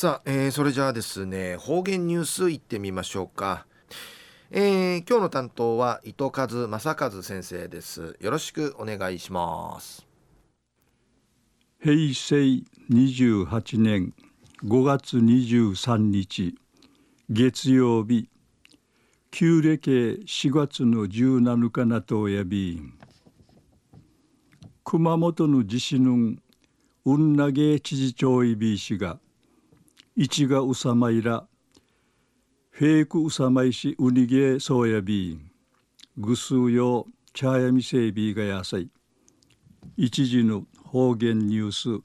さあ、えー、それじゃあですね方言ニュースいってみましょうか、えー、今日の担当は伊藤和正和先生です。よろしくお願いします。平成28年5月23日月曜日。旧暦4月の17日なとやび熊本の地震のうんなげ知事長いびしが一がうさまいらフェイクうさまいしうにげそうやびぐすうよ茶やみせいびがやさい。一時の方言ニュース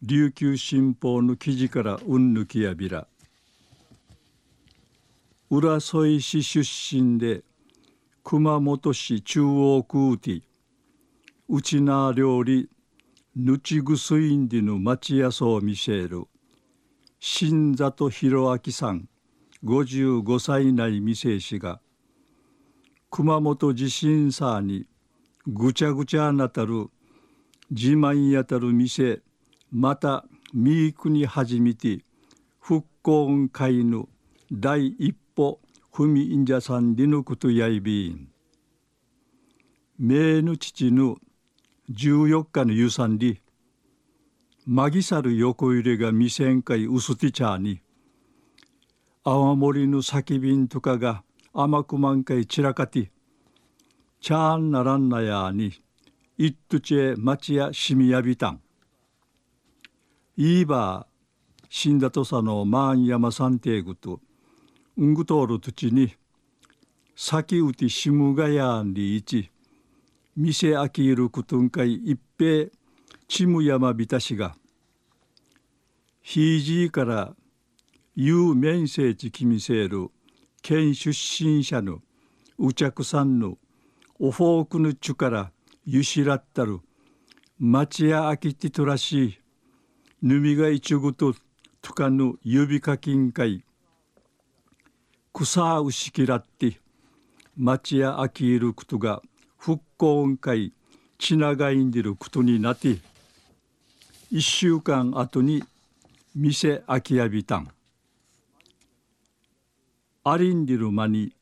琉球新報の記事からうんぬきやびら。浦添市出身で熊本市中央区ティうちな料理ぬちぐすいんでの町屋そう見せる。新里弘明さん55歳内未成氏が熊本地震さにぐちゃぐちゃなたる自慢やたる店またミークに始めて復興会の第一歩踏みんじゃさんりぬことやいびん。名の父の14日の夕さんりマギサル横揺れが未旋回薄ティチャーに泡盛の先瓶とかが甘く満開散らかてチャーンならんなやにいっとちえ町やしみやびたん。いいば死んだとさのマーン山三帝具とうんぐとおる土地に先うてしむがやんりいち店あきいるくとんかい一平ちむ山びたしがひいじいから有面聖地きみせる県出身者のうちゃくさんのおフォークのちゅからゆしらったる町やあきてとらしいぬみがいちぐととかの指かきんかい草うしきらって町やあきいることが復興会ちながいんでることになって一週間後に店空き家びたん。ありんでる間に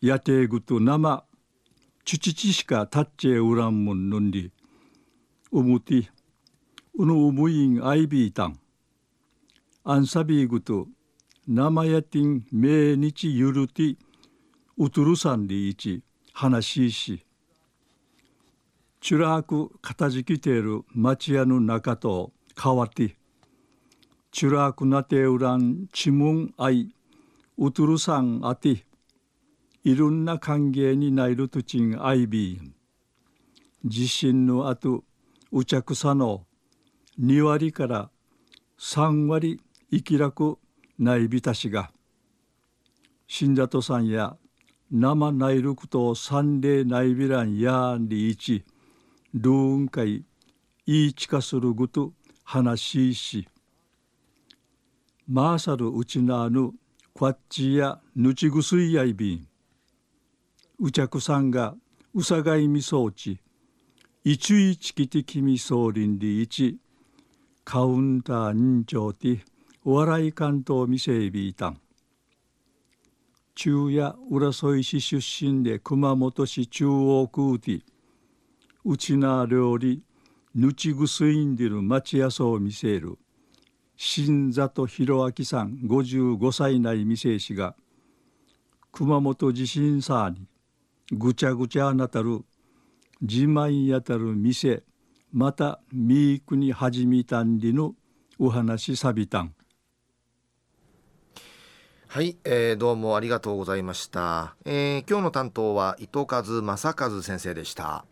やてぐと生ちちちしかたっちえうらんもんのんりうむてうぬうむいんあいびいたん。あんさびぐと生やてんめにちゆるてうとるさんでいち話しし。チュラークかたじきている町屋の中と変わってチュラークなてうらんちむんあいうとるさんあていろんな歓迎になるとちんあいび地震のあとうちゃくさの2割から3割生きらくないびたしが死んだとさんや生ないるくと三例ないびらんやんりいちルーンかいいいちかするぐと話しし。マーサルうちなぬこっちやぬちぐすいやいびん。うちゃくさんがうさがいみそうち。いちゅいちきてきみそうりんりいち。カウンター人情てお笑い関東みせいびいたん。中夜浦添市出身で熊本市中央区ティうちな料理ぬちぐすいんでる町屋そう見せる。新里弘明さん55歳内未成氏が熊本地震さにぐちゃぐちゃなたる自慢やたる店またみーくに始めたんりのお話さびたん。はい、えー、どうもありがとうございました、えー、今日の担当は伊藤和正和先生でした。